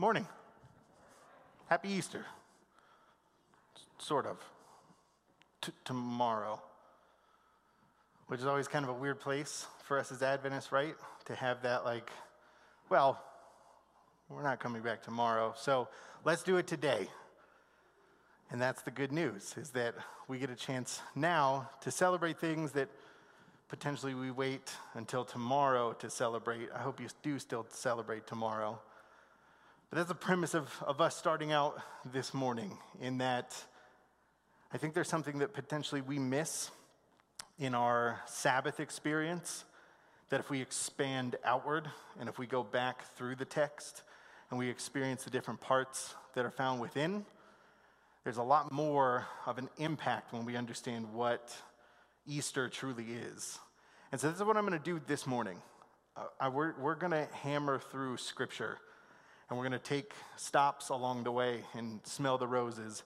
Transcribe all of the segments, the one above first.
Morning. Happy Easter. Sort of. T- tomorrow. Which is always kind of a weird place for us as Adventists, right? To have that, like, well, we're not coming back tomorrow, so let's do it today. And that's the good news, is that we get a chance now to celebrate things that potentially we wait until tomorrow to celebrate. I hope you do still celebrate tomorrow. But that's the premise of, of us starting out this morning, in that I think there's something that potentially we miss in our Sabbath experience. That if we expand outward and if we go back through the text and we experience the different parts that are found within, there's a lot more of an impact when we understand what Easter truly is. And so, this is what I'm going to do this morning. Uh, we're we're going to hammer through Scripture, and we're going to take stops along the way and smell the roses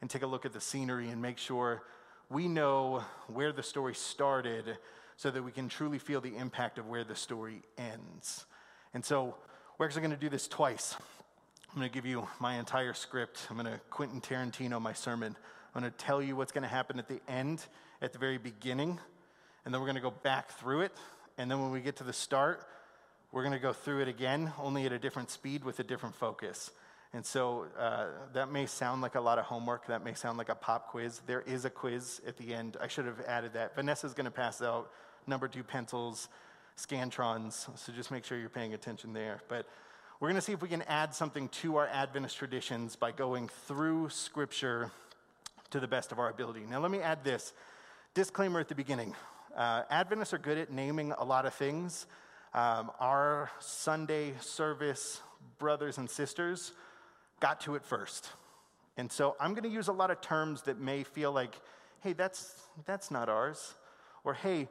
and take a look at the scenery and make sure we know where the story started so that we can truly feel the impact of where the story ends. And so, we're actually going to do this twice. I'm going to give you my entire script. I'm going to Quentin Tarantino my sermon. I'm going to tell you what's going to happen at the end, at the very beginning, and then we're going to go back through it. And then when we get to the start, we're going to go through it again, only at a different speed with a different focus. And so uh, that may sound like a lot of homework. That may sound like a pop quiz. There is a quiz at the end. I should have added that. Vanessa's going to pass out number two pencils, Scantrons. So just make sure you're paying attention there. But we're going to see if we can add something to our Adventist traditions by going through Scripture to the best of our ability. Now, let me add this disclaimer at the beginning uh, Adventists are good at naming a lot of things. Um, our Sunday service brothers and sisters got to it first. And so I'm going to use a lot of terms that may feel like, hey, that's, that's not ours. Or, hey,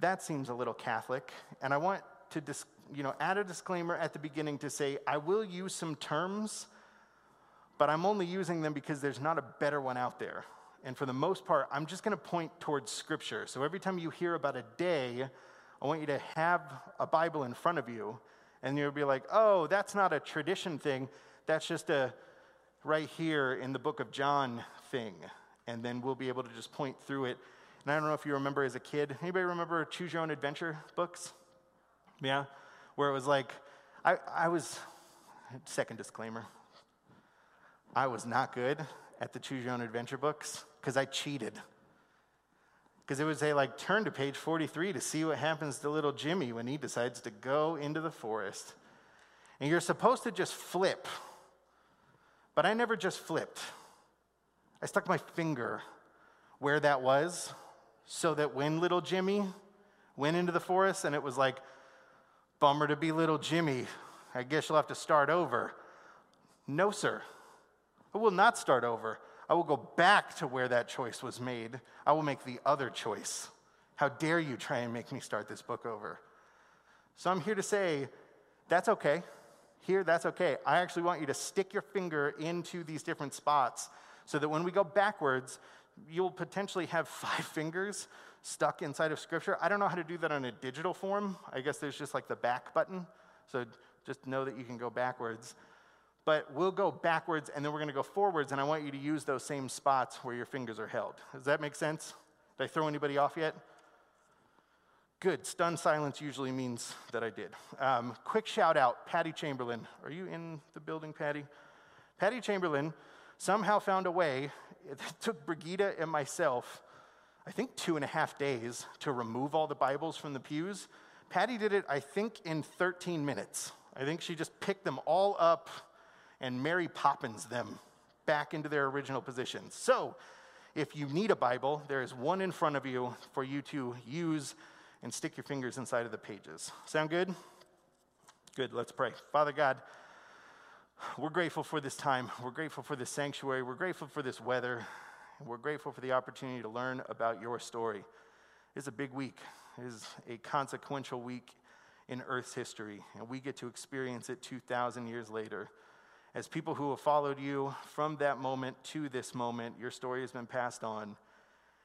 that seems a little Catholic. And I want to dis- you know, add a disclaimer at the beginning to say, I will use some terms, but I'm only using them because there's not a better one out there. And for the most part, I'm just going to point towards Scripture. So every time you hear about a day, I want you to have a Bible in front of you, and you'll be like, oh, that's not a tradition thing. That's just a right here in the book of John thing. And then we'll be able to just point through it. And I don't know if you remember as a kid, anybody remember Choose Your Own Adventure books? Yeah? Where it was like, I, I was, second disclaimer, I was not good at the Choose Your Own Adventure books because I cheated. Because it would say, like, turn to page 43 to see what happens to little Jimmy when he decides to go into the forest. And you're supposed to just flip. But I never just flipped. I stuck my finger where that was so that when little Jimmy went into the forest and it was like, bummer to be little Jimmy, I guess you'll have to start over. No, sir. I will not start over. I will go back to where that choice was made. I will make the other choice. How dare you try and make me start this book over? So I'm here to say that's okay. Here, that's okay. I actually want you to stick your finger into these different spots so that when we go backwards, you'll potentially have five fingers stuck inside of Scripture. I don't know how to do that on a digital form. I guess there's just like the back button. So just know that you can go backwards but we'll go backwards and then we're going to go forwards, and I want you to use those same spots where your fingers are held. Does that make sense? Did I throw anybody off yet? Good. Stunned silence usually means that I did. Um, quick shout out Patty Chamberlain. Are you in the building, Patty? Patty Chamberlain somehow found a way. It took Brigida and myself, I think, two and a half days to remove all the Bibles from the pews. Patty did it, I think, in 13 minutes. I think she just picked them all up and Mary Poppins them back into their original positions. So, if you need a Bible, there is one in front of you for you to use and stick your fingers inside of the pages. Sound good? Good, let's pray. Father God, we're grateful for this time. We're grateful for this sanctuary. We're grateful for this weather. We're grateful for the opportunity to learn about your story. It's a big week, it is a consequential week in Earth's history, and we get to experience it 2,000 years later. As people who have followed you from that moment to this moment, your story has been passed on.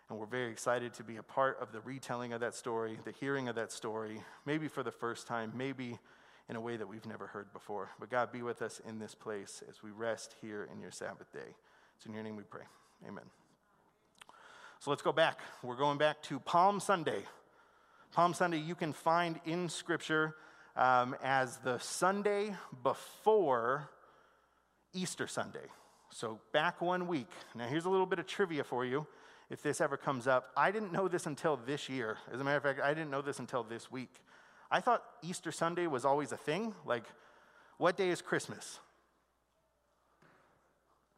And we're very excited to be a part of the retelling of that story, the hearing of that story, maybe for the first time, maybe in a way that we've never heard before. But God, be with us in this place as we rest here in your Sabbath day. It's in your name we pray. Amen. So let's go back. We're going back to Palm Sunday. Palm Sunday, you can find in Scripture um, as the Sunday before Easter Sunday. So back one week. Now, here's a little bit of trivia for you if this ever comes up. I didn't know this until this year. As a matter of fact, I didn't know this until this week. I thought Easter Sunday was always a thing. Like, what day is Christmas?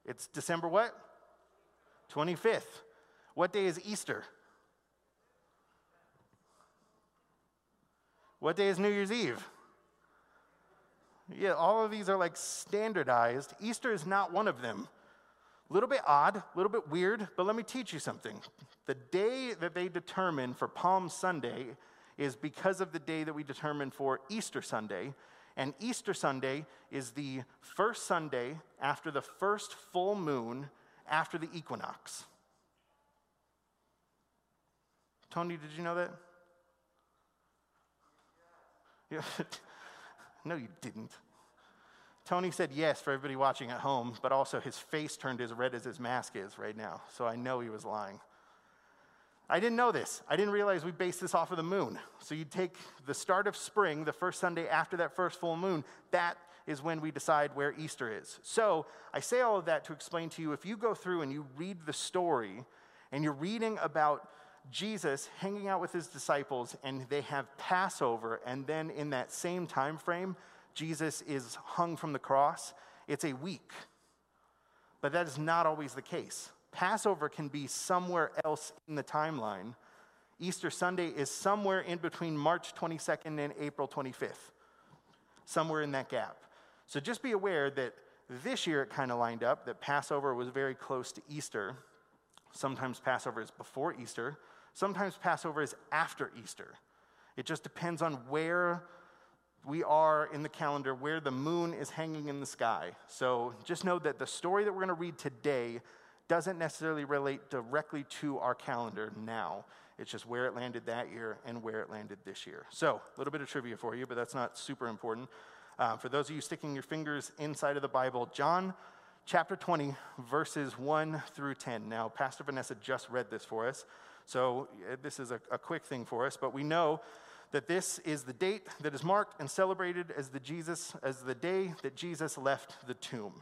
It's December what? 25th. What day is Easter? What day is New Year's Eve? Yeah, all of these are like standardized. Easter is not one of them. A little bit odd, a little bit weird, but let me teach you something. The day that they determine for Palm Sunday is because of the day that we determine for Easter Sunday. And Easter Sunday is the first Sunday after the first full moon after the equinox. Tony, did you know that? Yeah. no, you didn't. Tony said yes for everybody watching at home, but also his face turned as red as his mask is right now, so I know he was lying. I didn't know this. I didn't realize we based this off of the moon. So you take the start of spring, the first Sunday after that first full moon, that is when we decide where Easter is. So I say all of that to explain to you if you go through and you read the story and you're reading about Jesus hanging out with his disciples and they have Passover and then in that same time frame Jesus is hung from the cross, it's a week. But that is not always the case. Passover can be somewhere else in the timeline. Easter Sunday is somewhere in between March 22nd and April 25th, somewhere in that gap. So just be aware that this year it kind of lined up that Passover was very close to Easter. Sometimes Passover is before Easter, sometimes Passover is after Easter. It just depends on where we are in the calendar, where the moon is hanging in the sky. So just know that the story that we're going to read today doesn't necessarily relate directly to our calendar now. It's just where it landed that year and where it landed this year. So, a little bit of trivia for you, but that's not super important. Uh, for those of you sticking your fingers inside of the Bible, John chapter 20, verses 1 through 10. Now, Pastor Vanessa just read this for us, so this is a, a quick thing for us, but we know that this is the date that is marked and celebrated as the Jesus as the day that Jesus left the tomb.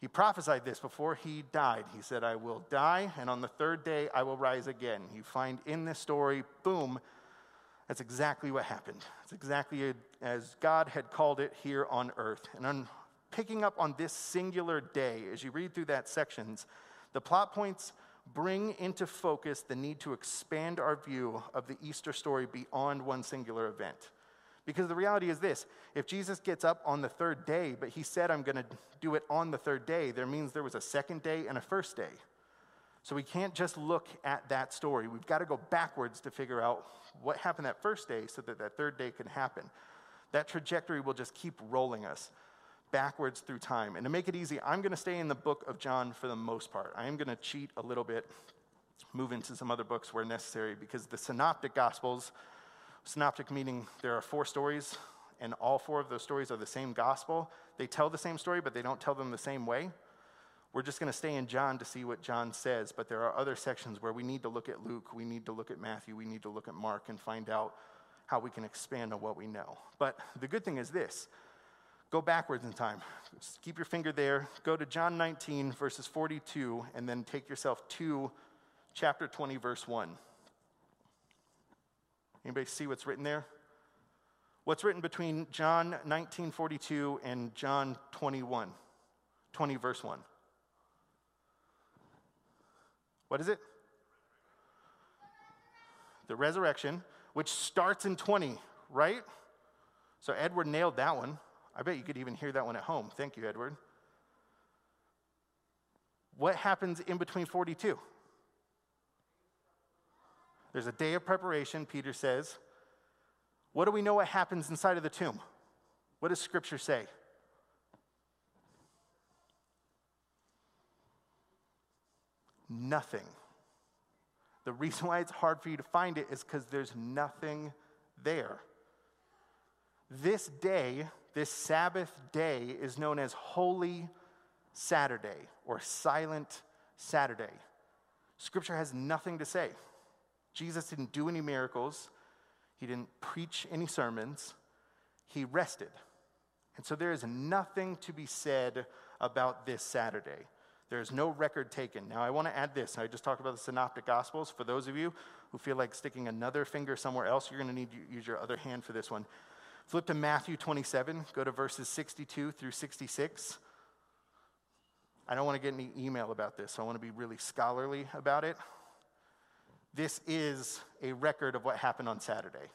He prophesied this before he died. He said, I will die, and on the third day I will rise again. You find in this story, boom, that's exactly what happened. It's exactly as God had called it here on earth. And I'm picking up on this singular day, as you read through that sections, the plot points bring into focus the need to expand our view of the Easter story beyond one singular event. Because the reality is this if Jesus gets up on the third day, but he said, I'm going to do it on the third day, there means there was a second day and a first day. So we can't just look at that story. We've got to go backwards to figure out what happened that first day so that that third day can happen. That trajectory will just keep rolling us backwards through time. And to make it easy, I'm going to stay in the book of John for the most part. I am going to cheat a little bit, move into some other books where necessary, because the synoptic gospels Synoptic meaning there are four stories, and all four of those stories are the same gospel. They tell the same story, but they don't tell them the same way. We're just going to stay in John to see what John says, but there are other sections where we need to look at Luke, we need to look at Matthew, we need to look at Mark and find out how we can expand on what we know. But the good thing is this go backwards in time. Just keep your finger there. Go to John 19, verses 42, and then take yourself to chapter 20, verse 1. Anybody see what's written there? What's written between John 19:42 and John 21, 20 verse 1? What is it? The resurrection, which starts in 20, right? So Edward nailed that one. I bet you could even hear that one at home. Thank you, Edward. What happens in between 42? There's a day of preparation, Peter says. What do we know what happens inside of the tomb? What does Scripture say? Nothing. The reason why it's hard for you to find it is because there's nothing there. This day, this Sabbath day, is known as Holy Saturday or Silent Saturday. Scripture has nothing to say. Jesus didn't do any miracles, he didn't preach any sermons, he rested. And so there is nothing to be said about this Saturday. There is no record taken. Now, I want to add this. I just talked about the Synoptic Gospels. For those of you who feel like sticking another finger somewhere else, you're going to need to use your other hand for this one. Flip to Matthew 27, go to verses 62 through 66. I don't want to get any email about this, so I want to be really scholarly about it. This is a record of what happened on Saturday.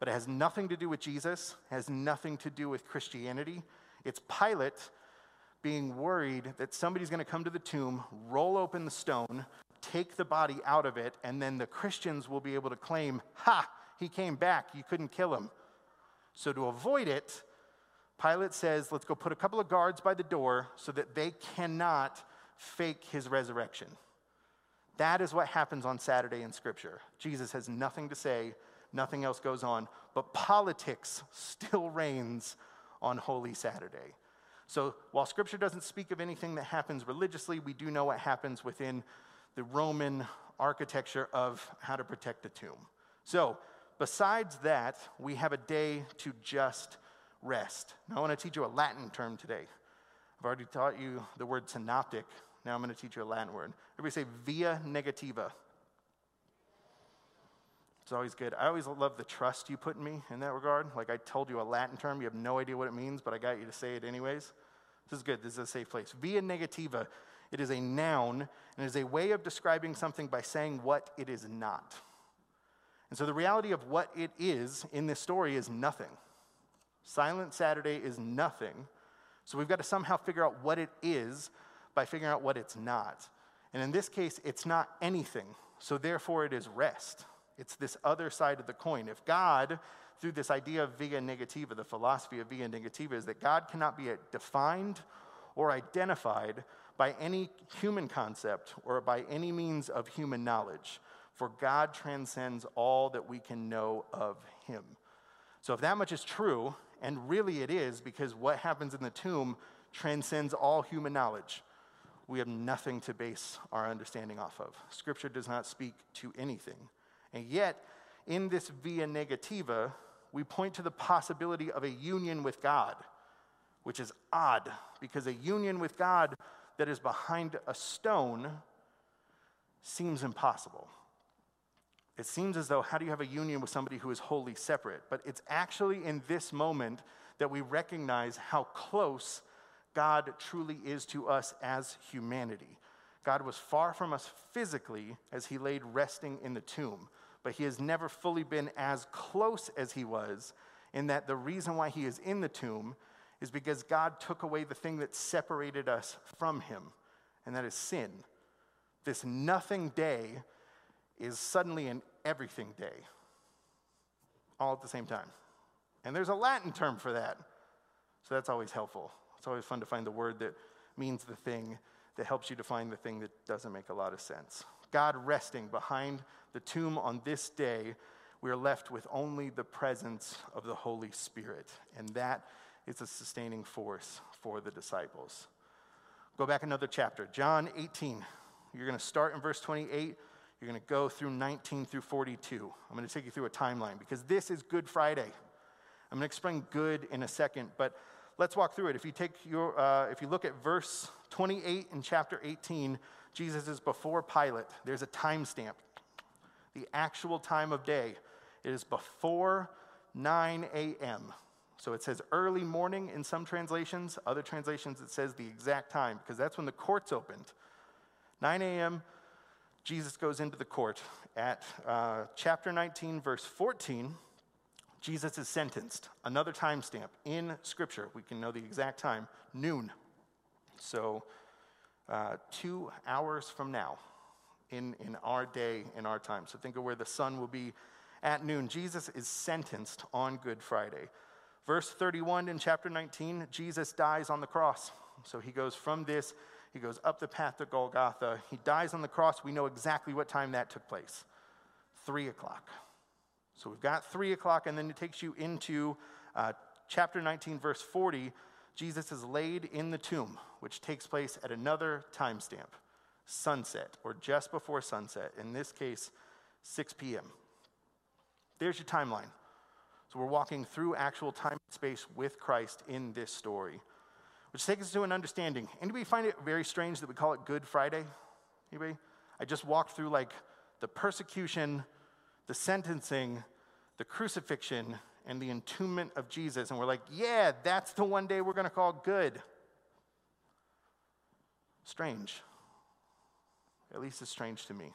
But it has nothing to do with Jesus, has nothing to do with Christianity. It's Pilate being worried that somebody's going to come to the tomb, roll open the stone, take the body out of it, and then the Christians will be able to claim, Ha, he came back, you couldn't kill him. So to avoid it, Pilate says, Let's go put a couple of guards by the door so that they cannot fake his resurrection. That is what happens on Saturday in Scripture. Jesus has nothing to say, nothing else goes on, but politics still reigns on Holy Saturday. So while scripture doesn't speak of anything that happens religiously, we do know what happens within the Roman architecture of how to protect a tomb. So, besides that, we have a day to just rest. Now, I want to teach you a Latin term today. I've already taught you the word synoptic. Now, I'm going to teach you a Latin word. Everybody say via negativa. It's always good. I always love the trust you put in me in that regard. Like I told you a Latin term, you have no idea what it means, but I got you to say it anyways. This is good. This is a safe place. Via negativa, it is a noun and it is a way of describing something by saying what it is not. And so the reality of what it is in this story is nothing. Silent Saturday is nothing. So we've got to somehow figure out what it is by figuring out what it's not. And in this case, it's not anything. So therefore, it is rest. It's this other side of the coin. If God, through this idea of via negativa, the philosophy of via negativa is that God cannot be defined or identified by any human concept or by any means of human knowledge, for God transcends all that we can know of Him. So, if that much is true, and really it is, because what happens in the tomb transcends all human knowledge, we have nothing to base our understanding off of. Scripture does not speak to anything. And yet, in this via negativa, we point to the possibility of a union with God, which is odd because a union with God that is behind a stone seems impossible. It seems as though, how do you have a union with somebody who is wholly separate? But it's actually in this moment that we recognize how close God truly is to us as humanity. God was far from us physically as he laid resting in the tomb but he has never fully been as close as he was, in that the reason why he is in the tomb is because God took away the thing that separated us from him, and that is sin. This nothing day is suddenly an everything day, all at the same time. And there's a Latin term for that, so that's always helpful. It's always fun to find the word that means the thing that helps you define the thing that doesn't make a lot of sense. God resting behind the tomb on this day, we are left with only the presence of the Holy Spirit. And that is a sustaining force for the disciples. Go back another chapter, John 18. You're going to start in verse 28. You're going to go through 19 through 42. I'm going to take you through a timeline because this is Good Friday. I'm going to explain good in a second, but let's walk through it. If you take your, uh, if you look at verse 28 in chapter 18, Jesus is before Pilate. There's a timestamp the actual time of day. It is before 9 a.m. So it says early morning in some translations. Other translations, it says the exact time because that's when the courts opened. 9 a.m., Jesus goes into the court. At uh, chapter 19, verse 14, Jesus is sentenced. Another timestamp in Scripture. We can know the exact time noon. So, uh, two hours from now in, in our day, in our time. So think of where the sun will be at noon. Jesus is sentenced on Good Friday. Verse 31 in chapter 19, Jesus dies on the cross. So he goes from this, he goes up the path to Golgotha. He dies on the cross. We know exactly what time that took place three o'clock. So we've got three o'clock, and then it takes you into Uh, chapter 19, verse 40, Jesus is laid in the tomb, which takes place at another timestamp, sunset, or just before sunset. In this case, 6 p.m. There's your timeline. So we're walking through actual time and space with Christ in this story, which takes us to an understanding. Anybody find it very strange that we call it Good Friday? Anybody? I just walked through like the persecution, the sentencing, the crucifixion, and the entombment of Jesus, and we're like, yeah, that's the one day we're going to call good. Strange. At least it's strange to me.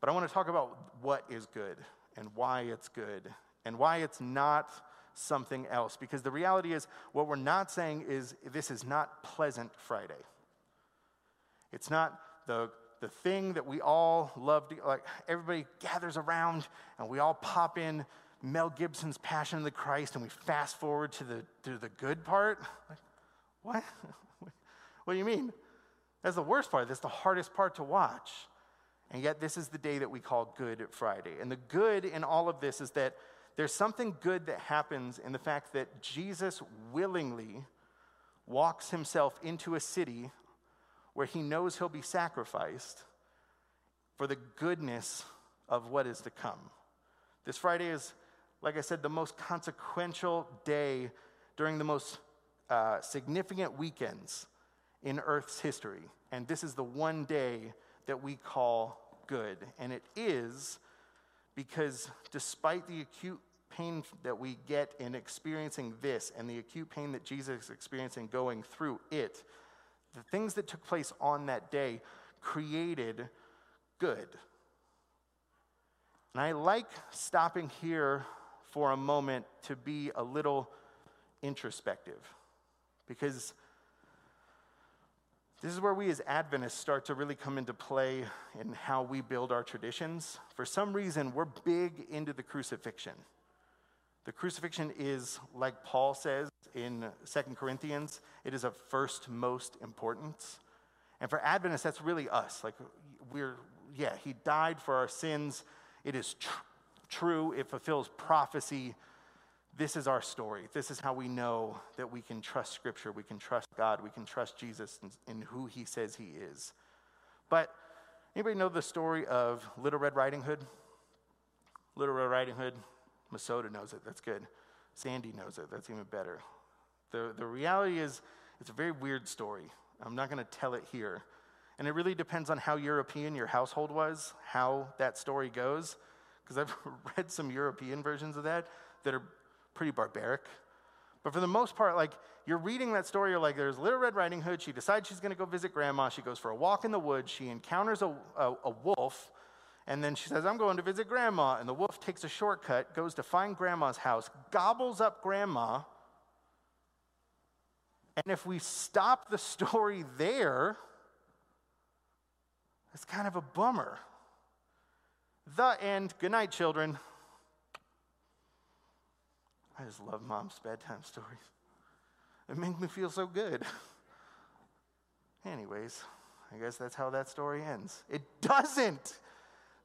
But I want to talk about what is good and why it's good and why it's not something else. Because the reality is, what we're not saying is this is not Pleasant Friday. It's not the, the thing that we all love to, like, everybody gathers around and we all pop in Mel Gibson's Passion of the Christ and we fast forward to the, to the good part. Like, what? what do you mean? That's the worst part. That's the hardest part to watch. And yet, this is the day that we call Good Friday. And the good in all of this is that there's something good that happens in the fact that Jesus willingly walks himself into a city where he knows he'll be sacrificed for the goodness of what is to come. This Friday is, like I said, the most consequential day during the most uh, significant weekends in Earth's history. And this is the one day that we call good. And it is because despite the acute pain that we get in experiencing this and the acute pain that Jesus is experiencing going through it, the things that took place on that day created good. And I like stopping here for a moment to be a little introspective because this is where we as Adventists start to really come into play in how we build our traditions. For some reason, we're big into the crucifixion. The crucifixion is, like Paul says in Second Corinthians, it is of first most importance. And for Adventists, that's really us. Like, we're, yeah, he died for our sins. It is tr- true, it fulfills prophecy this is our story. This is how we know that we can trust Scripture, we can trust God, we can trust Jesus in, in who He says He is. But anybody know the story of Little Red Riding Hood? Little Red Riding Hood, Masota knows it. That's good. Sandy knows it. That's even better. The, the reality is, it's a very weird story. I'm not going to tell it here. And it really depends on how European your household was, how that story goes. Because I've read some European versions of that that are pretty barbaric. But for the most part, like you're reading that story, you're like, there's Little Red Riding Hood. She decides she's going to go visit grandma. She goes for a walk in the woods. She encounters a, a, a, wolf. And then she says, I'm going to visit grandma. And the wolf takes a shortcut, goes to find grandma's house, gobbles up grandma. And if we stop the story there, it's kind of a bummer. The end. Good night, children. I just love mom's bedtime stories. It makes me feel so good. Anyways, I guess that's how that story ends. It doesn't.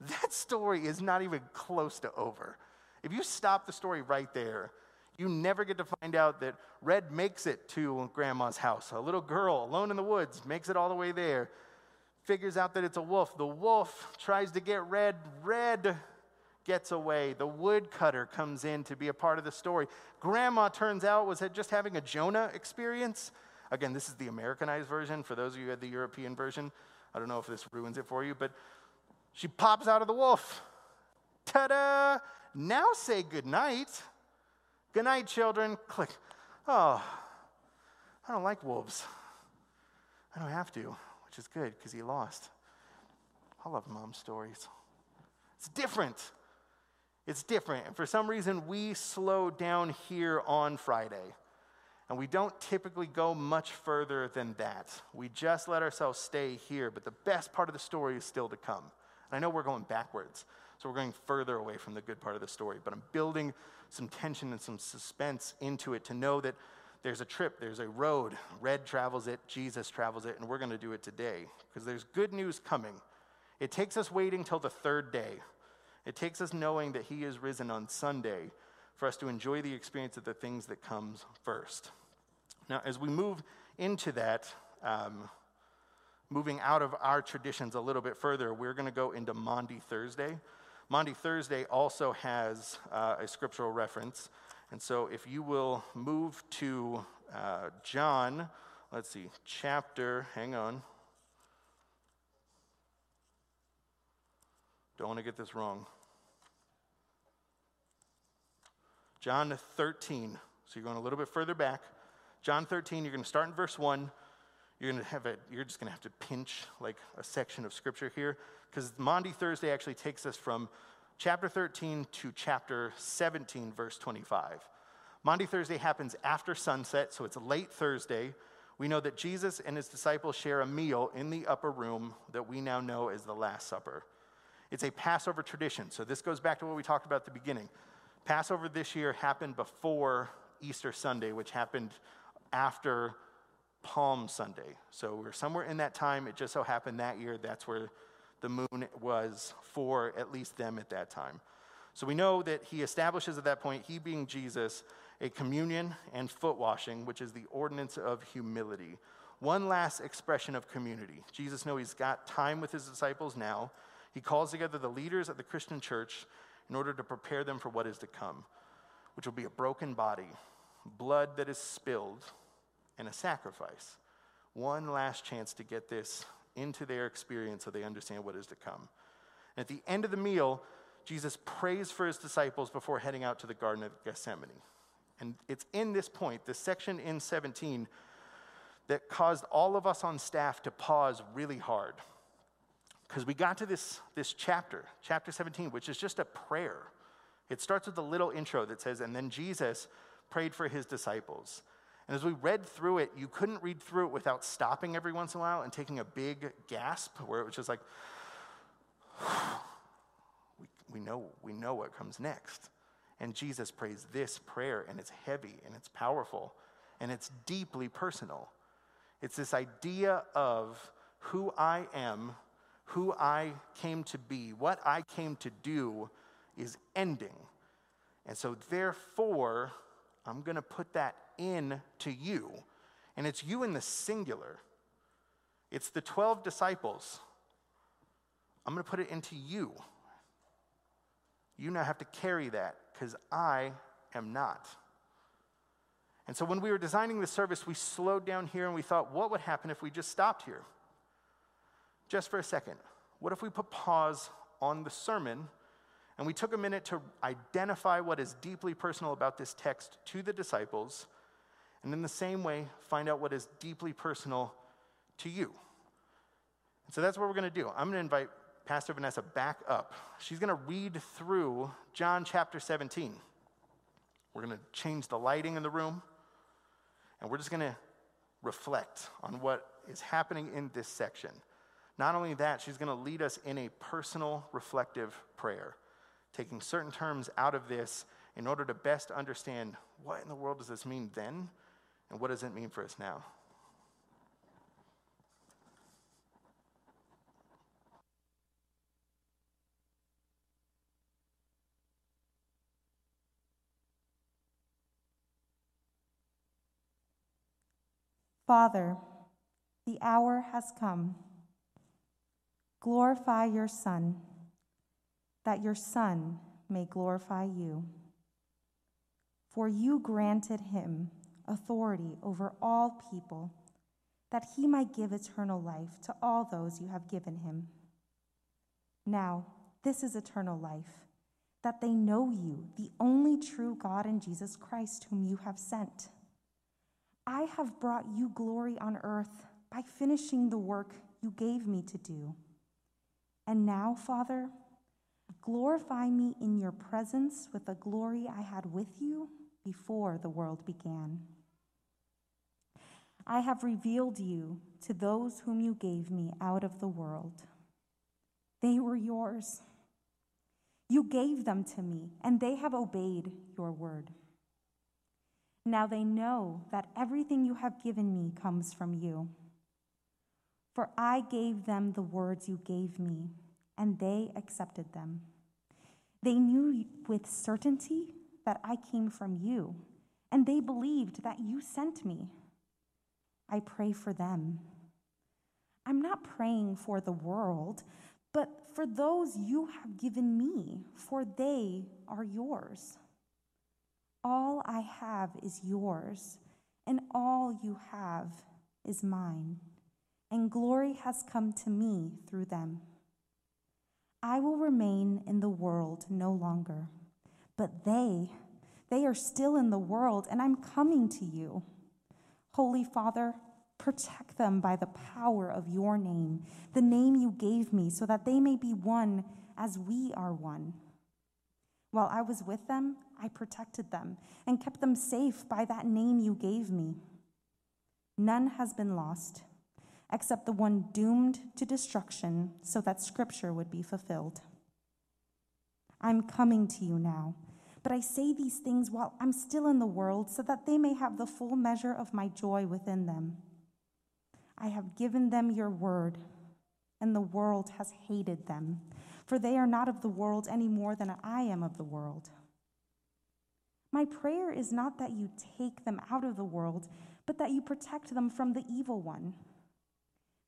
That story is not even close to over. If you stop the story right there, you never get to find out that Red makes it to grandma's house. A little girl alone in the woods makes it all the way there, figures out that it's a wolf. The wolf tries to get Red. Red gets away. The woodcutter comes in to be a part of the story. Grandma turns out was just having a Jonah experience. Again, this is the Americanized version. For those of you who had the European version, I don't know if this ruins it for you, but she pops out of the wolf. Ta da! Now say goodnight. Good night, children. Click. Oh, I don't like wolves. I don't have to, which is good because he lost. I love mom stories. It's different. It's different. And for some reason, we slow down here on Friday. And we don't typically go much further than that. We just let ourselves stay here. But the best part of the story is still to come. And I know we're going backwards. So we're going further away from the good part of the story. But I'm building some tension and some suspense into it to know that there's a trip, there's a road. Red travels it, Jesus travels it, and we're going to do it today because there's good news coming. It takes us waiting till the third day it takes us knowing that he is risen on Sunday for us to enjoy the experience of the things that comes first. Now, as we move into that, um, moving out of our traditions a little bit further, we're going to go into Maundy Thursday. Maundy Thursday also has uh, a scriptural reference. And so if you will move to uh, John, let's see, chapter, hang on. Don't want to get this wrong. John 13. So you're going a little bit further back. John 13, you're going to start in verse 1. You're going to have it, you're just going to have to pinch like a section of scripture here because Maundy Thursday actually takes us from chapter 13 to chapter 17, verse 25. Maundy Thursday happens after sunset, so it's late Thursday. We know that Jesus and his disciples share a meal in the upper room that we now know as the Last Supper. It's a Passover tradition, so this goes back to what we talked about at the beginning. Passover this year happened before Easter Sunday, which happened after Palm Sunday. So we're somewhere in that time. It just so happened that year that's where the moon was for at least them at that time. So we know that he establishes at that point, he being Jesus, a communion and foot washing, which is the ordinance of humility. One last expression of community. Jesus knows he's got time with his disciples now. He calls together the leaders of the Christian church in order to prepare them for what is to come, which will be a broken body, blood that is spilled, and a sacrifice. One last chance to get this into their experience so they understand what is to come. And at the end of the meal, Jesus prays for his disciples before heading out to the Garden of Gethsemane. And it's in this point, this section in 17, that caused all of us on staff to pause really hard. Because we got to this, this chapter, chapter 17, which is just a prayer. It starts with a little intro that says, And then Jesus prayed for his disciples. And as we read through it, you couldn't read through it without stopping every once in a while and taking a big gasp where it was just like, we, we, know, we know what comes next. And Jesus prays this prayer, and it's heavy and it's powerful and it's deeply personal. It's this idea of who I am, who I came to be, what I came to do is ending. And so, therefore, I'm going to put that in to you. And it's you in the singular. It's the 12 disciples. I'm going to put it into you. You now have to carry that because I am not. And so when we were designing the service, we slowed down here and we thought, what would happen if we just stopped here? Just for a second. What if we put pause on the sermon and we took a minute to identify what is deeply personal about this text to the disciples, and in the same way, find out what is deeply personal to you. And so that's what we're going to do. I'm going to invite Pastor Vanessa back up. She's going to read through John chapter 17. We're going to change the lighting in the room, and we're just going to reflect on what is happening in this section. Not only that, she's going to lead us in a personal, reflective prayer taking certain terms out of this in order to best understand what in the world does this mean then and what does it mean for us now. Father, the hour has come. Glorify your Son that your Son may glorify you. For you granted him authority over all people, that he might give eternal life to all those you have given him. Now, this is eternal life, that they know you, the only true God and Jesus Christ, whom you have sent. I have brought you glory on earth by finishing the work you gave me to do. And now, Father, Glorify me in your presence with the glory I had with you before the world began. I have revealed you to those whom you gave me out of the world. They were yours. You gave them to me, and they have obeyed your word. Now they know that everything you have given me comes from you. For I gave them the words you gave me and they accepted them. They knew with certainty that I came from you, and they believed that you sent me. I pray for them. I'm not praying for the world, but for those you have given me, for they are yours. All I have is yours, and all you have is mine, and glory has come to me through them. I will remain in the world no longer, but they, they are still in the world, and I'm coming to you. Holy Father, protect them by the power of your name, the name you gave me, so that they may be one as we are one. While I was with them, I protected them and kept them safe by that name you gave me. None has been lost except the one doomed to destruction, so that scripture would be fulfilled. I'm coming to you now, but I say these things while I'm still in the world, so that they may have the full measure of my joy within them. I have given them your word, and the world has hated them, for they are not of the world any more than I am of the world. My prayer is not that you take them out of the world, but that you protect them from the evil one.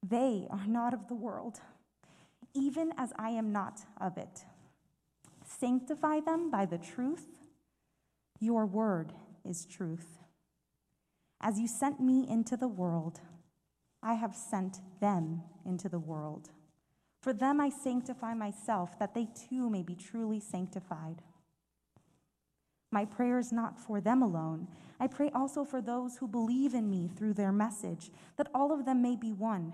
They are not of the world, even as I am not of it. Sanctify them by the truth. Your word is truth. As you sent me into the world, I have sent them into the world. For them I sanctify myself, that they too may be truly sanctified. My prayer is not for them alone. I pray also for those who believe in me through their message, that all of them may be one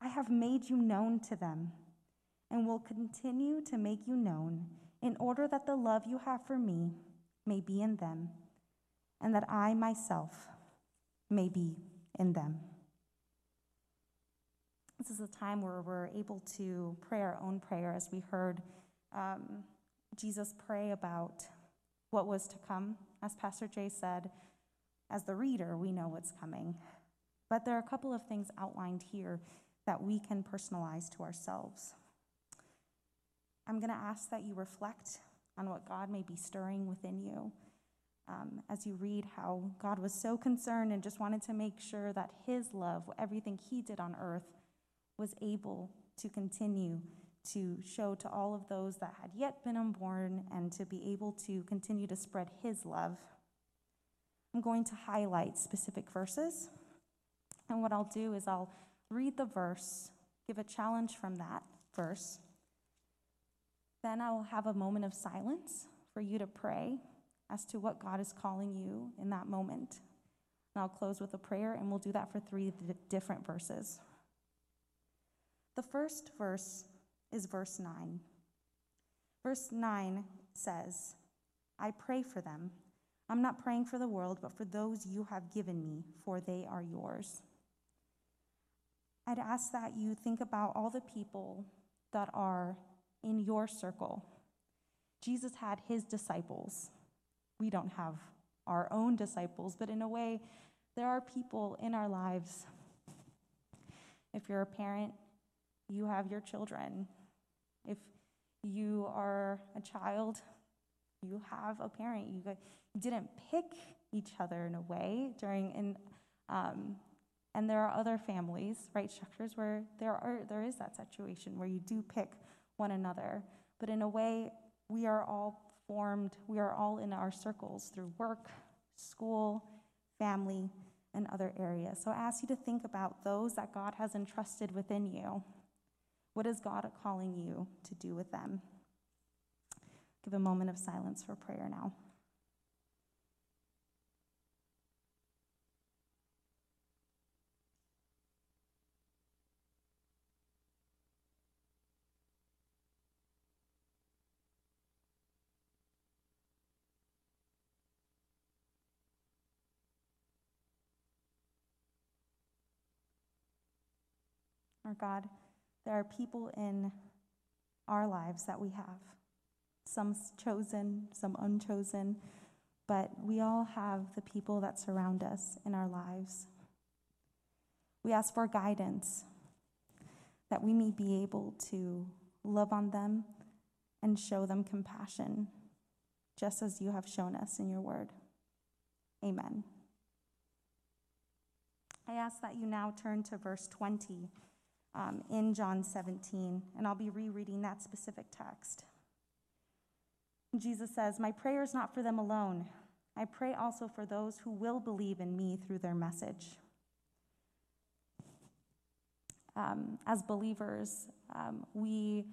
I have made you known to them and will continue to make you known in order that the love you have for me may be in them and that I myself may be in them. This is a time where we're able to pray our own prayer as we heard um, Jesus pray about what was to come. As Pastor Jay said, as the reader, we know what's coming. But there are a couple of things outlined here that we can personalize to ourselves. I'm going to ask that you reflect on what God may be stirring within you um, as you read how God was so concerned and just wanted to make sure that His love, everything He did on earth, was able to continue to show to all of those that had yet been unborn and to be able to continue to spread His love. I'm going to highlight specific verses. And what I'll do is I'll read the verse, give a challenge from that verse. Then I will have a moment of silence for you to pray as to what God is calling you in that moment. And I'll close with a prayer, and we'll do that for three different verses. The first verse is verse 9. Verse 9 says, I pray for them. I'm not praying for the world, but for those you have given me, for they are yours. I'd ask that you think about all the people that are in your circle. Jesus had his disciples. We don't have our own disciples, but in a way, there are people in our lives. If you're a parent, you have your children. If you are a child, you have a parent. You, didn't pick each other in a way during, and, um, and there are other families, right, structures where there, are, there is that situation where you do pick one another. But in a way, we are all formed, we are all in our circles through work, school, family, and other areas. So I ask you to think about those that God has entrusted within you. What is God calling you to do with them? Give a moment of silence for prayer now. Our God, there are people in our lives that we have, some chosen, some unchosen, but we all have the people that surround us in our lives. We ask for guidance that we may be able to love on them and show them compassion, just as you have shown us in your word. Amen. I ask that you now turn to verse 20 um, in John 17, and I'll be rereading that specific text. Jesus says, My prayer is not for them alone. I pray also for those who will believe in me through their message. Um, as believers, um, we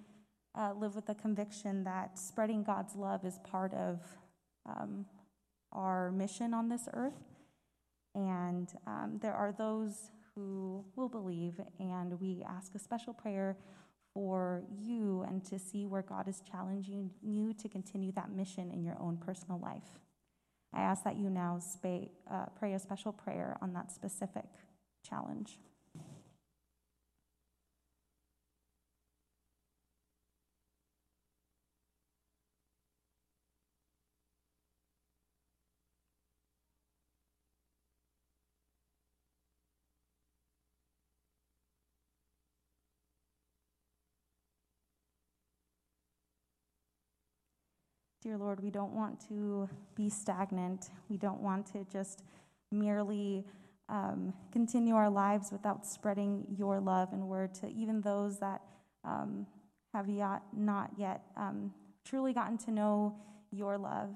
uh, live with the conviction that spreading God's love is part of um, our mission on this earth. And um, there are those who will believe, and we ask a special prayer for you and to see where God is challenging you to continue that mission in your own personal life. I ask that you now uh, pray a special prayer on that specific challenge. Dear Lord, we don't want to be stagnant. We don't want to just merely um, continue our lives without spreading your love and word to even those that um, have yet, not yet um, truly gotten to know your love.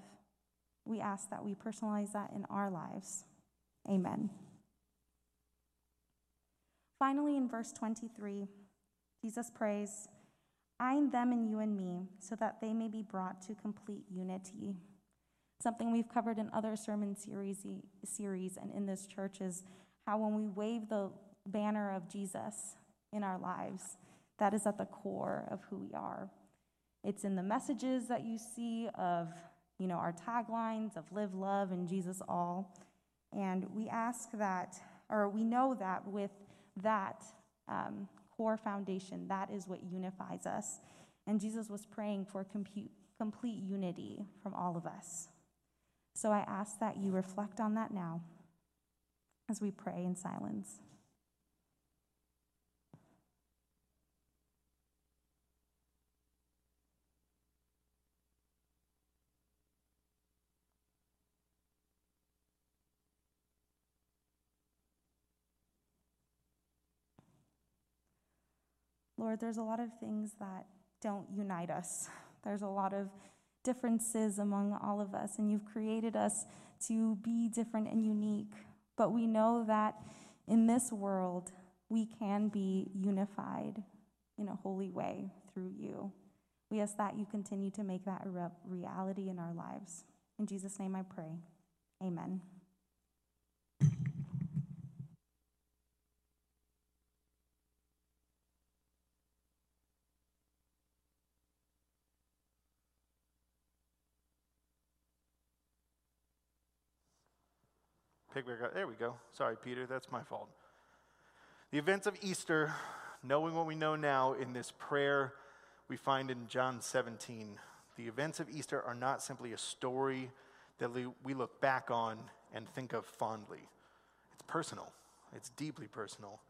We ask that we personalize that in our lives. Amen. Finally, in verse 23, Jesus prays. Bind them and you and me, so that they may be brought to complete unity. Something we've covered in other sermon series, series and in this church is how when we wave the banner of Jesus in our lives, that is at the core of who we are. It's in the messages that you see of, you know, our taglines of live, love, and Jesus all. And we ask that, or we know that with that, um, core foundation. That is what unifies us. And Jesus was praying for complete unity from all of us. So I ask that you reflect on that now as we pray in silence. Lord, there's a lot of things that don't unite us. There's a lot of differences among all of us, and you've created us to be different and unique. But we know that in this world, we can be unified in a holy way through you. We ask that you continue to make that a reality in our lives. In Jesus' name I pray. Amen. Pick back up. There we go. Sorry, Peter, that's my fault. The events of Easter, knowing what we know now in this prayer we find in John 17, the events of Easter are not simply a story that we look back on and think of fondly. It's personal, it's deeply personal.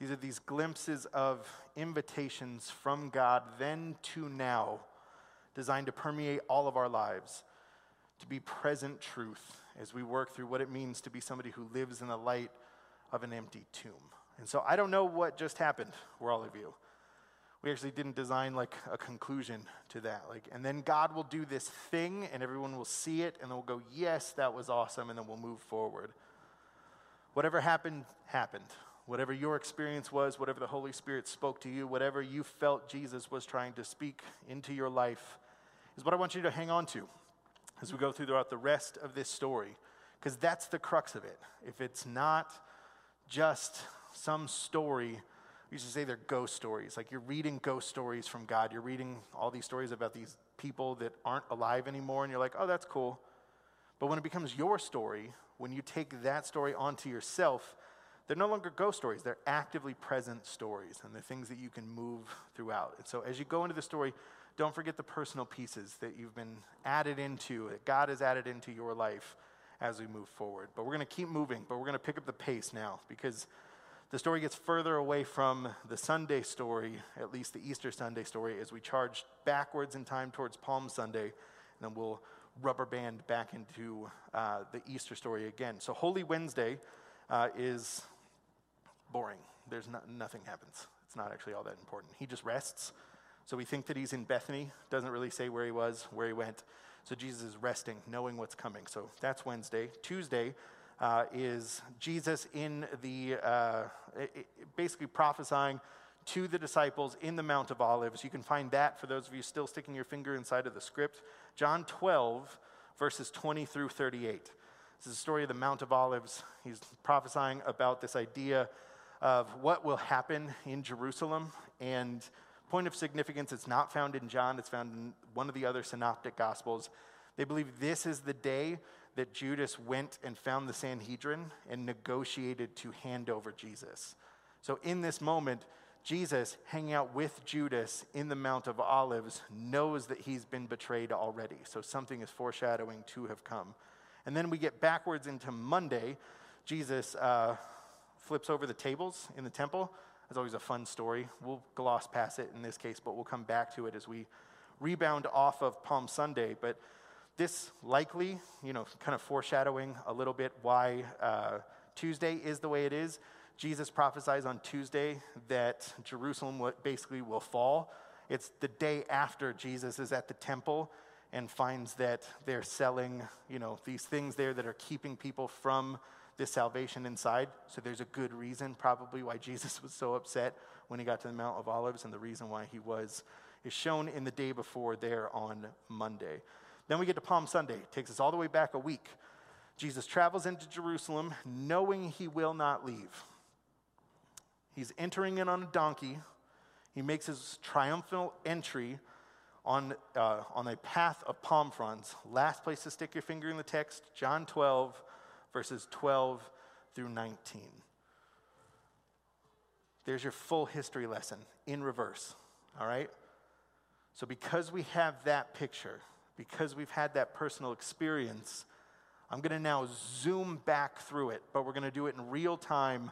These are these glimpses of invitations from God then to now, designed to permeate all of our lives, to be present truth as we work through what it means to be somebody who lives in the light of an empty tomb. And so I don't know what just happened for all of you. we actually didn't design like a conclusion to that. Like, and then God will do this thing and everyone will see it and they'll go, yes, that was awesome, and then we'll move forward. Whatever happened, happened. Whatever your experience was, whatever the Holy Spirit spoke to you, whatever you felt Jesus was trying to speak into your life, is what I want you to hang on to as we go through throughout the rest of this story. Because that's the crux of it. If it's not just some story, we used to say they're ghost stories. Like you're reading ghost stories from God. You're reading all these stories about these people that aren't alive anymore, and you're like, oh, that's cool. But when it becomes your story, when you take that story onto yourself, they're no longer ghost stories. They're actively present stories, and they're things that you can move throughout. And so as you go into the story, don't forget the personal pieces that you've been added into, that God has added into your life as we move forward. But we're going to keep moving, but we're going to pick up the pace now because the story gets further away from the Sunday story, at least the Easter Sunday story, as we charge backwards in time towards Palm Sunday, and then we'll rubber band back into uh, the Easter story again. So Holy Wednesday uh, is boring. There's no, nothing happens. It's not actually all that important. He just rests. So we think that he's in Bethany. Doesn't really say where he was, where he went. So Jesus is resting, knowing what's coming. So that's Wednesday. Tuesday uh, is Jesus in the, uh, basically prophesying to the disciples in the Mount of Olives. You can find that for those of you still sticking your finger inside of the script. John 12, verses 20 through 38. This is the story of the Mount of Olives. He's prophesying about this idea of what will happen in Jerusalem. And point of significance, it's not found in John, it's found in one of the other synoptic gospels. They believe this is the day that Judas went and found the Sanhedrin and negotiated to hand over Jesus. So, in this moment, Jesus, hanging out with Judas in the Mount of Olives, knows that he's been betrayed already. So, something is foreshadowing to have come. And then we get backwards into Monday. Jesus uh, flips over the tables in the temple. It's always a fun story. We'll gloss past it in this case, but we'll come back to it as we rebound off of Palm Sunday. But this likely, you know, kind of foreshadowing a little bit why uh, Tuesday is the way it is. Jesus prophesies on Tuesday that Jerusalem basically will fall. It's the day after Jesus is at the temple and finds that they're selling, you know, these things there that are keeping people from this salvation inside. So there's a good reason, probably, why Jesus was so upset when he got to the Mount of Olives, and the reason why he was is shown in the day before there on Monday. Then we get to Palm Sunday. It takes us all the way back a week. Jesus travels into Jerusalem knowing he will not leave. He's entering in on a donkey. He makes his triumphal entry on, uh, on a path of palm fronds. Last place to stick your finger in the text, John 12, verses 12 through 19. There's your full history lesson in reverse, all right? So, because we have that picture, because we've had that personal experience, I'm going to now zoom back through it, but we're going to do it in real time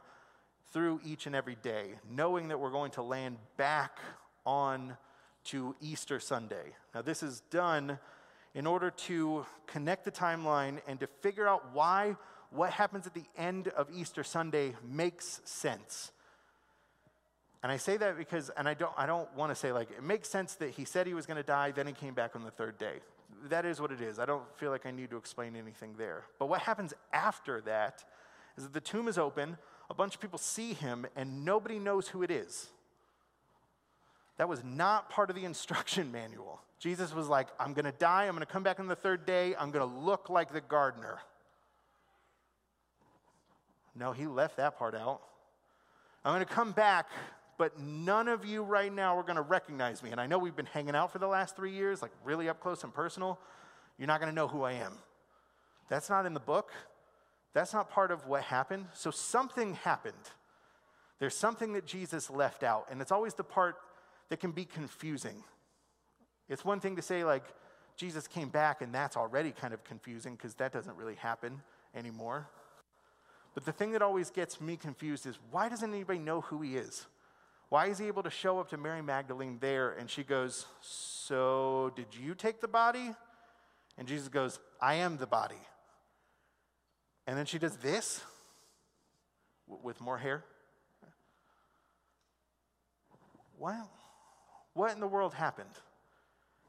through each and every day, knowing that we're going to land back on to Easter Sunday. Now, this is done in order to connect the timeline and to figure out why what happens at the end of Easter Sunday makes sense. And I say that because, and I don't, I don't want to say like, it makes sense that he said he was going to die, then he came back on the third day. That is what it is. I don't feel like I need to explain anything there. But what happens after that is that the tomb is open, a bunch of people see him, and nobody knows who it is. That was not part of the instruction manual. Jesus was like, I'm going to die, I'm going to come back on the third day, I'm going to look like the gardener. No, he left that part out. I'm going to come back, but none of you right now are going to recognize me. And I know we've been hanging out for the last three years, like really up close and personal. You're not going to know who I am. That's not in the book. That's not part of what happened. So something happened. There's something that Jesus left out, and it's always the part that can be confusing. It's one thing to say, like, Jesus came back, and that's already kind of confusing because that doesn't really happen anymore. But the thing that always gets me confused is why doesn't anybody know who he is? Why is he able to show up to Mary Magdalene there and she goes, So did you take the body? And Jesus goes, I am the body. And then she does this with more hair. Why, What in the world happened?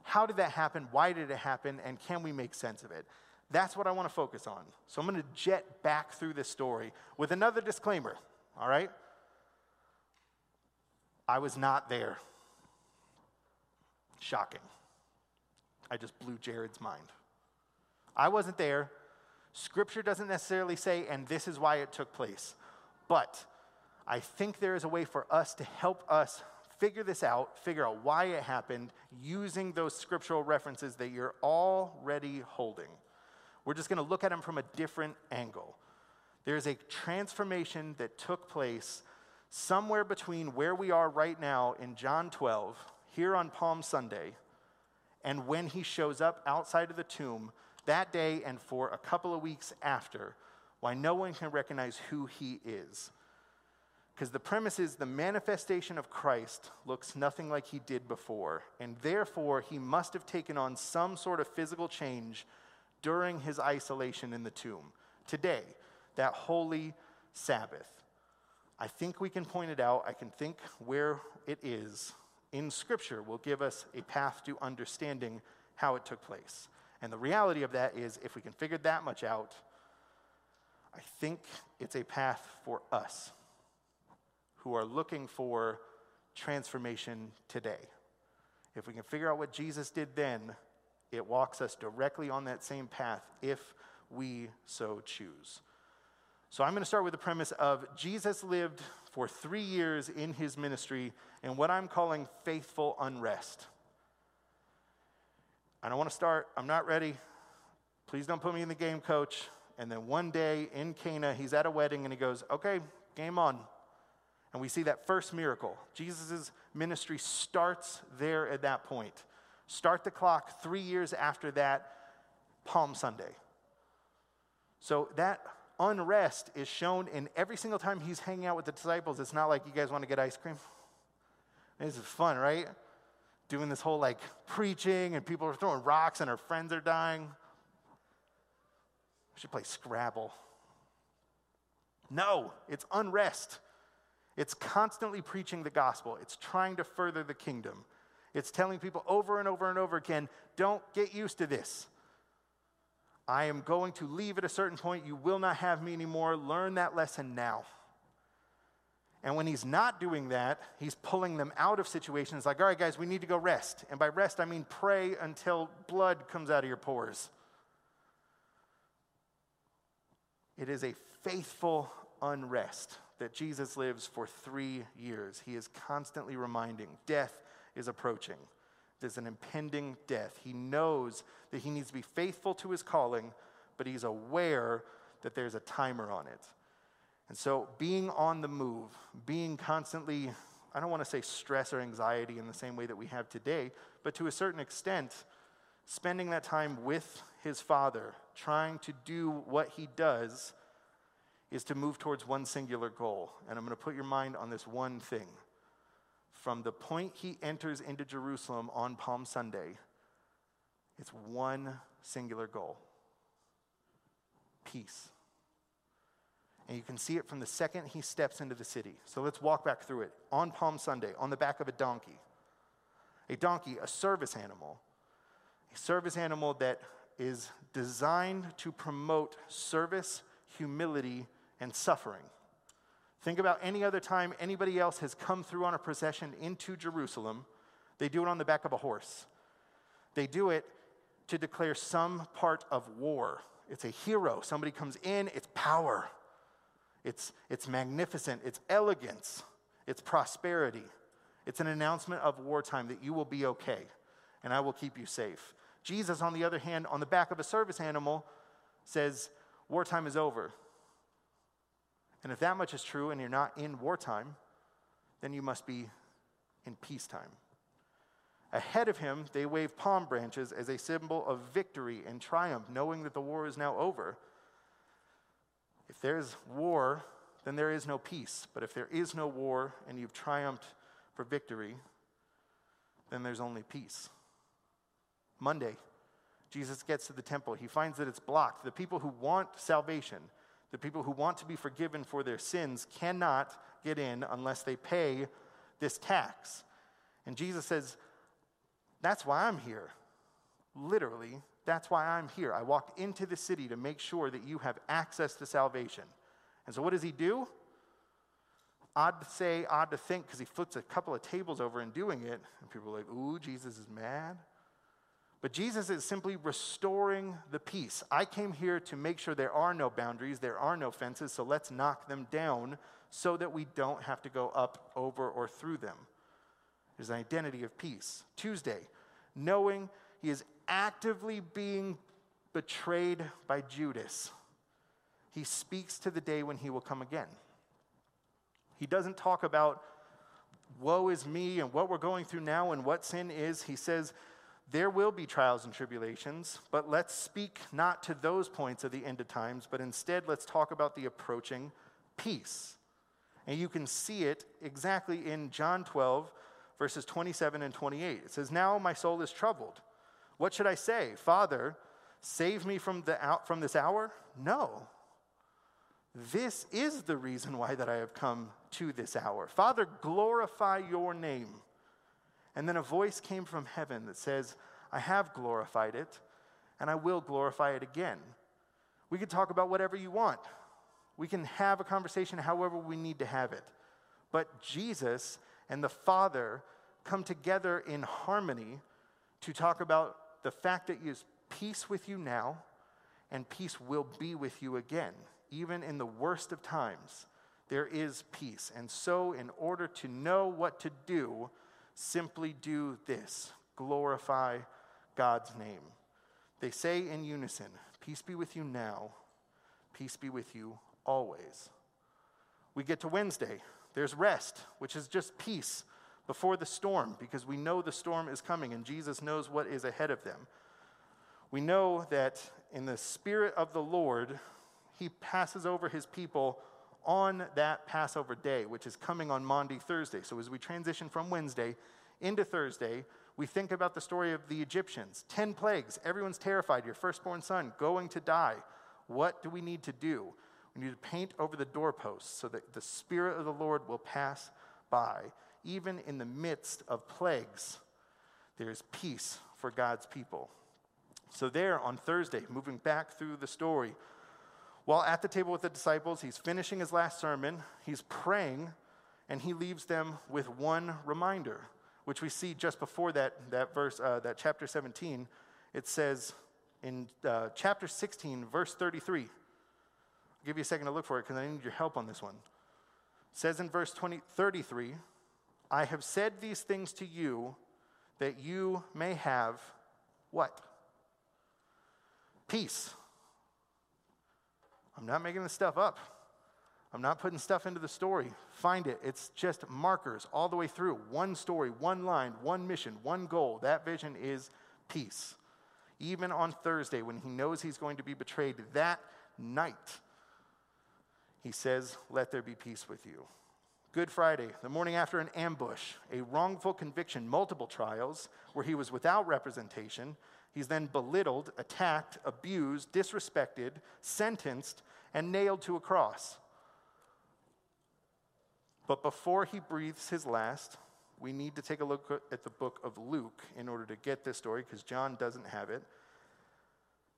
How did that happen? Why did it happen? And can we make sense of it? That's what I want to focus on. So I'm going to jet back through this story with another disclaimer, all right? I was not there. Shocking. I just blew Jared's mind. I wasn't there. Scripture doesn't necessarily say, and this is why it took place. But I think there is a way for us to help us figure this out, figure out why it happened, using those scriptural references that you're already holding. We're just going to look at them from a different angle. There's a transformation that took place somewhere between where we are right now in John 12, here on Palm Sunday, and when he shows up outside of the tomb that day and for a couple of weeks after, why no one can recognize who he is. Because the premise is the manifestation of Christ looks nothing like he did before, and therefore he must have taken on some sort of physical change during his isolation in the tomb. Today, that holy Sabbath. I think we can point it out. I can think where it is in Scripture will give us a path to understanding how it took place. And the reality of that is, if we can figure that much out, I think it's a path for us who are looking for transformation today. If we can figure out what Jesus did then, it walks us directly on that same path if we so choose. So I'm going to start with the premise of Jesus lived for three years in his ministry in what I'm calling faithful unrest. I don't want to start, I'm not ready. Please don't put me in the game, coach. And then one day in Cana, he's at a wedding and he goes, Okay, game on. And we see that first miracle. Jesus' ministry starts there at that point. Start the clock three years after that, Palm Sunday. So that unrest is shown in every single time he's hanging out with the disciples. It's not like you guys want to get ice cream. This is fun, right? Doing this whole like preaching and people are throwing rocks and our friends are dying. We should play Scrabble. No, it's unrest. It's constantly preaching the gospel. It's trying to further the kingdom. It's telling people over and over and over again don't get used to this. I am going to leave at a certain point. You will not have me anymore. Learn that lesson now. And when he's not doing that, he's pulling them out of situations like, all right, guys, we need to go rest. And by rest, I mean pray until blood comes out of your pores. It is a faithful unrest that Jesus lives for three years. He is constantly reminding death is approaching. There's an impending death. He knows that he needs to be faithful to his calling, but he's aware that there's a timer on it. And so, being on the move, being constantly, I don't want to say stress or anxiety in the same way that we have today, but to a certain extent, spending that time with his father, trying to do what he does, is to move towards one singular goal. And I'm going to put your mind on this one thing from the point he enters into Jerusalem on Palm Sunday, it's one singular goal peace. And you can see it from the second he steps into the city. So let's walk back through it. On Palm Sunday, on the back of a donkey. A donkey, a service animal. A service animal that is designed to promote service, humility, and suffering. Think about any other time anybody else has come through on a procession into Jerusalem. They do it on the back of a horse. They do it to declare some part of war. It's a hero. Somebody comes in, it's power, it's, it's magnificent, it's elegance, it's prosperity. It's an announcement of wartime that you will be okay and I will keep you safe. Jesus, on the other hand, on the back of a service animal, says, Wartime is over. And if that much is true and you're not in wartime, then you must be in peacetime. Ahead of him, they wave palm branches as a symbol of victory and triumph, knowing that the war is now over. If there's war, then there is no peace. But if there is no war and you've triumphed for victory, then there's only peace. Monday, Jesus gets to the temple. He finds that it's blocked. The people who want salvation, the people who want to be forgiven for their sins cannot get in unless they pay this tax. And Jesus says, That's why I'm here. Literally, that's why I'm here. I walked into the city to make sure that you have access to salvation. And so, what does he do? Odd to say, odd to think, because he flips a couple of tables over in doing it. And people are like, Ooh, Jesus is mad. But Jesus is simply restoring the peace. I came here to make sure there are no boundaries, there are no fences, so let's knock them down so that we don't have to go up, over, or through them. There's an identity of peace. Tuesday, knowing he is actively being betrayed by Judas, he speaks to the day when he will come again. He doesn't talk about woe is me and what we're going through now and what sin is. He says, there will be trials and tribulations, but let's speak not to those points of the end of times, but instead let's talk about the approaching peace. And you can see it exactly in John 12, verses 27 and 28. It says, Now my soul is troubled. What should I say? Father, save me from, the out, from this hour? No. This is the reason why that I have come to this hour. Father, glorify your name. And then a voice came from heaven that says, I have glorified it, and I will glorify it again. We can talk about whatever you want. We can have a conversation however we need to have it. But Jesus and the Father come together in harmony to talk about the fact that He is peace with you now, and peace will be with you again. Even in the worst of times, there is peace. And so, in order to know what to do, simply do this glorify God's name. They say in unison, Peace be with you now, peace be with you always. We get to Wednesday. There's rest, which is just peace before the storm, because we know the storm is coming and Jesus knows what is ahead of them. We know that in the Spirit of the Lord, He passes over His people on that Passover day, which is coming on Maundy, Thursday. So as we transition from Wednesday into Thursday, we think about the story of the Egyptians 10 plagues, everyone's terrified, your firstborn son going to die. What do we need to do? We need to paint over the doorposts so that the Spirit of the Lord will pass by. Even in the midst of plagues, there is peace for God's people. So, there on Thursday, moving back through the story, while at the table with the disciples, he's finishing his last sermon, he's praying, and he leaves them with one reminder, which we see just before that, that verse, uh, that chapter 17. It says in uh, chapter 16, verse 33. I'll give you a second to look for it because I need your help on this one. It says in verse 20, 33, I have said these things to you that you may have what? Peace. I'm not making this stuff up. I'm not putting stuff into the story. Find it. It's just markers all the way through. One story, one line, one mission, one goal. That vision is peace. Even on Thursday, when he knows he's going to be betrayed that night, he says, Let there be peace with you. Good Friday, the morning after an ambush, a wrongful conviction, multiple trials, where he was without representation, He's then belittled, attacked, abused, disrespected, sentenced, and nailed to a cross. But before he breathes his last, we need to take a look at the book of Luke in order to get this story because John doesn't have it.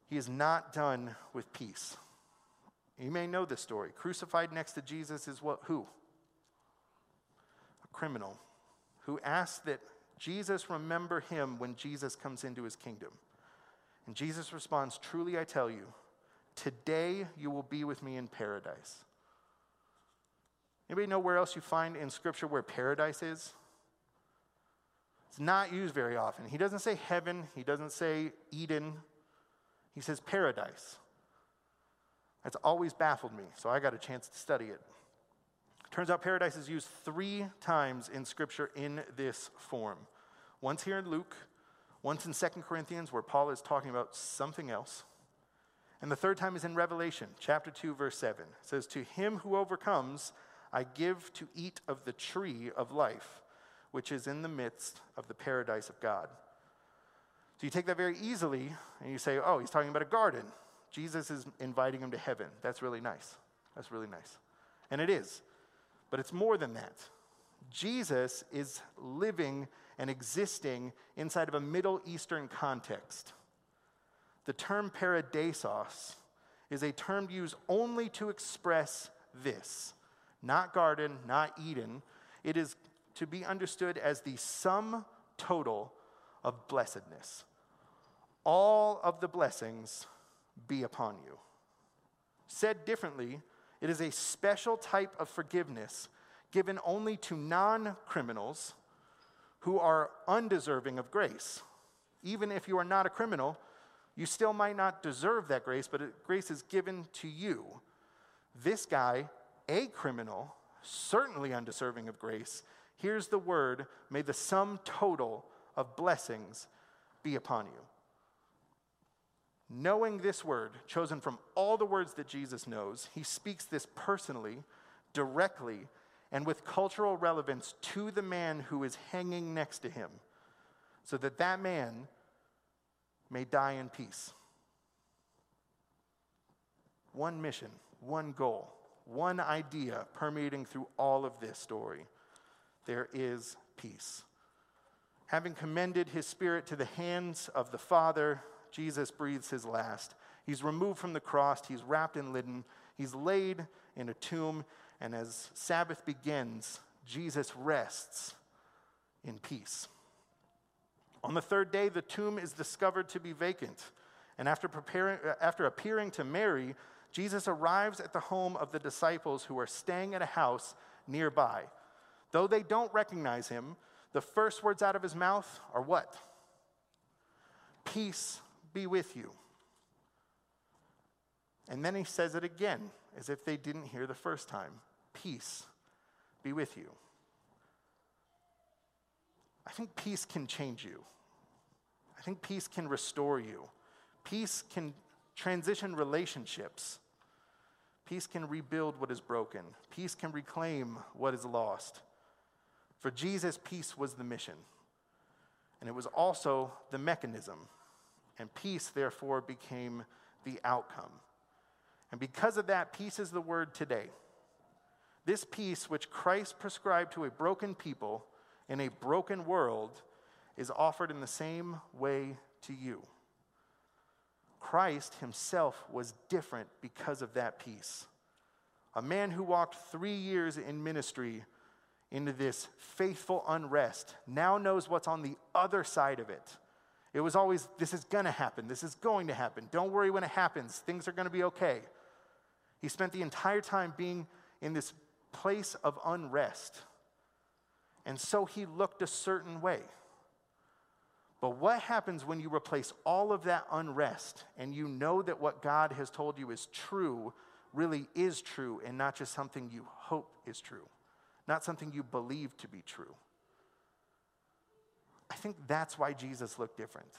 He is not done with peace. You may know this story. Crucified next to Jesus is what who? A criminal who asks that Jesus remember him when Jesus comes into his kingdom. And Jesus responds, Truly I tell you, today you will be with me in paradise. Anybody know where else you find in Scripture where paradise is? It's not used very often. He doesn't say heaven, he doesn't say Eden, he says paradise. That's always baffled me, so I got a chance to study it. Turns out paradise is used three times in Scripture in this form. Once here in Luke, once in Second Corinthians, where Paul is talking about something else. And the third time is in Revelation, chapter 2, verse 7. It says, To him who overcomes, I give to eat of the tree of life, which is in the midst of the paradise of God. So you take that very easily and you say, Oh, he's talking about a garden. Jesus is inviting him to heaven. That's really nice. That's really nice. And it is. But it's more than that. Jesus is living and existing inside of a Middle Eastern context. The term paradisos is a term used only to express this not garden, not Eden. It is to be understood as the sum total of blessedness. All of the blessings be upon you. Said differently, it is a special type of forgiveness given only to non criminals who are undeserving of grace. Even if you are not a criminal, you still might not deserve that grace, but grace is given to you. This guy, a criminal, certainly undeserving of grace, here's the word may the sum total of blessings be upon you. Knowing this word, chosen from all the words that Jesus knows, he speaks this personally, directly, and with cultural relevance to the man who is hanging next to him, so that that man may die in peace. One mission, one goal, one idea permeating through all of this story. There is peace. Having commended his spirit to the hands of the Father, Jesus breathes his last. He's removed from the cross, he's wrapped in linen, he's laid in a tomb, and as Sabbath begins, Jesus rests in peace. On the third day, the tomb is discovered to be vacant. And after, preparing, uh, after appearing to Mary, Jesus arrives at the home of the disciples who are staying at a house nearby. Though they don't recognize him, the first words out of his mouth are what? Peace be with you. And then he says it again, as if they didn't hear the first time Peace be with you. I think peace can change you. I think peace can restore you. Peace can transition relationships. Peace can rebuild what is broken. Peace can reclaim what is lost. For Jesus, peace was the mission, and it was also the mechanism. And peace, therefore, became the outcome. And because of that, peace is the word today. This peace, which Christ prescribed to a broken people in a broken world, is offered in the same way to you. Christ himself was different because of that peace. A man who walked three years in ministry into this faithful unrest now knows what's on the other side of it. It was always, this is going to happen. This is going to happen. Don't worry when it happens. Things are going to be okay. He spent the entire time being in this place of unrest. And so he looked a certain way. But what happens when you replace all of that unrest and you know that what God has told you is true really is true and not just something you hope is true, not something you believe to be true? I think that's why Jesus looked different.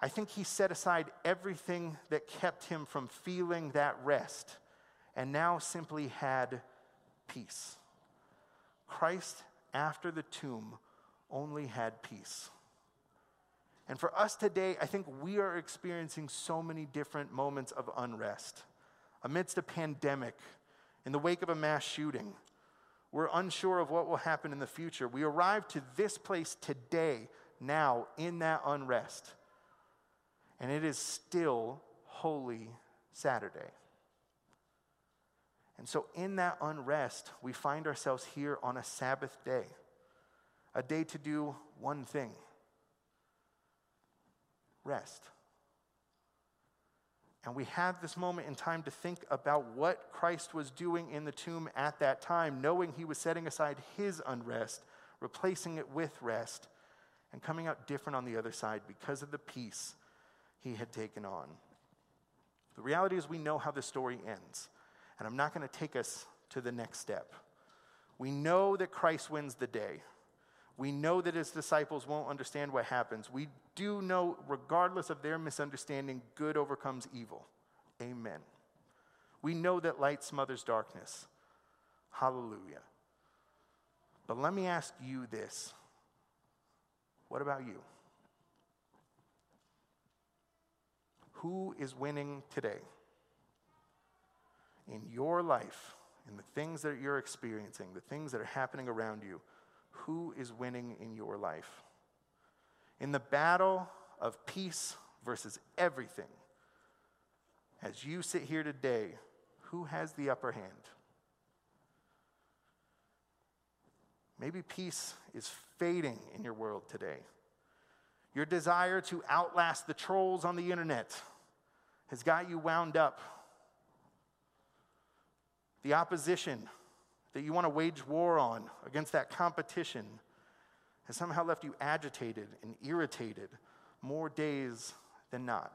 I think he set aside everything that kept him from feeling that rest and now simply had peace. Christ, after the tomb, only had peace. And for us today, I think we are experiencing so many different moments of unrest. Amidst a pandemic, in the wake of a mass shooting, we're unsure of what will happen in the future. We arrive to this place today, now, in that unrest. And it is still Holy Saturday. And so, in that unrest, we find ourselves here on a Sabbath day, a day to do one thing rest. And we have this moment in time to think about what Christ was doing in the tomb at that time, knowing he was setting aside his unrest, replacing it with rest, and coming out different on the other side because of the peace he had taken on. The reality is, we know how the story ends. And I'm not going to take us to the next step. We know that Christ wins the day. We know that his disciples won't understand what happens. We do know, regardless of their misunderstanding, good overcomes evil. Amen. We know that light smothers darkness. Hallelujah. But let me ask you this what about you? Who is winning today? In your life, in the things that you're experiencing, the things that are happening around you, who is winning in your life? In the battle of peace versus everything, as you sit here today, who has the upper hand? Maybe peace is fading in your world today. Your desire to outlast the trolls on the internet has got you wound up. The opposition that you want to wage war on against that competition has somehow left you agitated and irritated more days than not.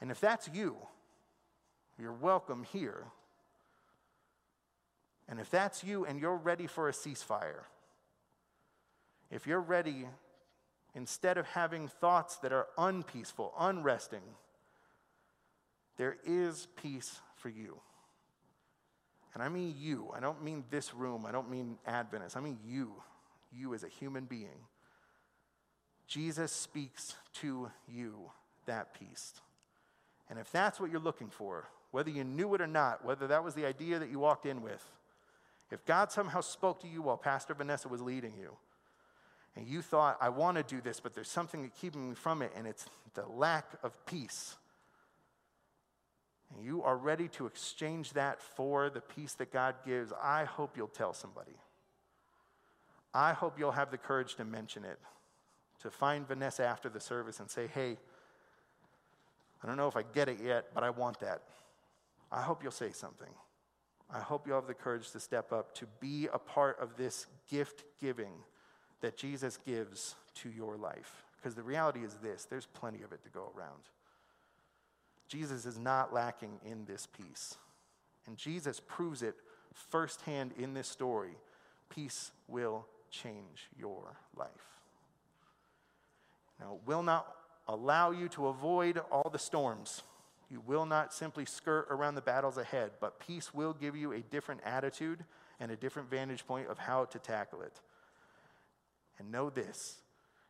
And if that's you, you're welcome here. And if that's you and you're ready for a ceasefire, if you're ready, instead of having thoughts that are unpeaceful, unresting, there is peace for you. And I mean you. I don't mean this room. I don't mean Adventists. I mean you. You as a human being. Jesus speaks to you that peace. And if that's what you're looking for, whether you knew it or not, whether that was the idea that you walked in with, if God somehow spoke to you while Pastor Vanessa was leading you, and you thought, I want to do this, but there's something keeping me from it, and it's the lack of peace, and you are ready to exchange that for the peace that God gives, I hope you'll tell somebody. I hope you'll have the courage to mention it, to find Vanessa after the service and say, hey, I don't know if I get it yet, but I want that. I hope you'll say something. I hope you'll have the courage to step up, to be a part of this gift giving that Jesus gives to your life. Because the reality is this there's plenty of it to go around. Jesus is not lacking in this peace. And Jesus proves it firsthand in this story. Peace will change your life. Now, it will not allow you to avoid all the storms. You will not simply skirt around the battles ahead, but peace will give you a different attitude and a different vantage point of how to tackle it. And know this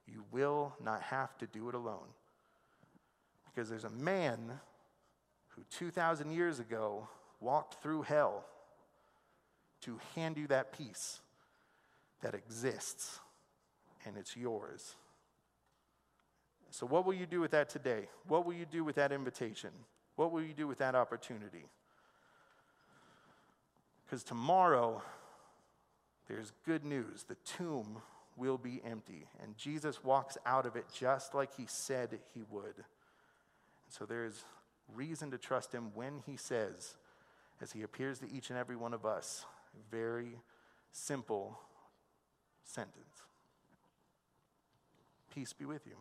you will not have to do it alone. Because there's a man who 2,000 years ago walked through hell to hand you that peace that exists and it's yours. So, what will you do with that today? What will you do with that invitation? What will you do with that opportunity? Because tomorrow, there's good news. The tomb will be empty, and Jesus walks out of it just like he said he would. So there's reason to trust him when he says, as he appears to each and every one of us, very simple sentence Peace be with you.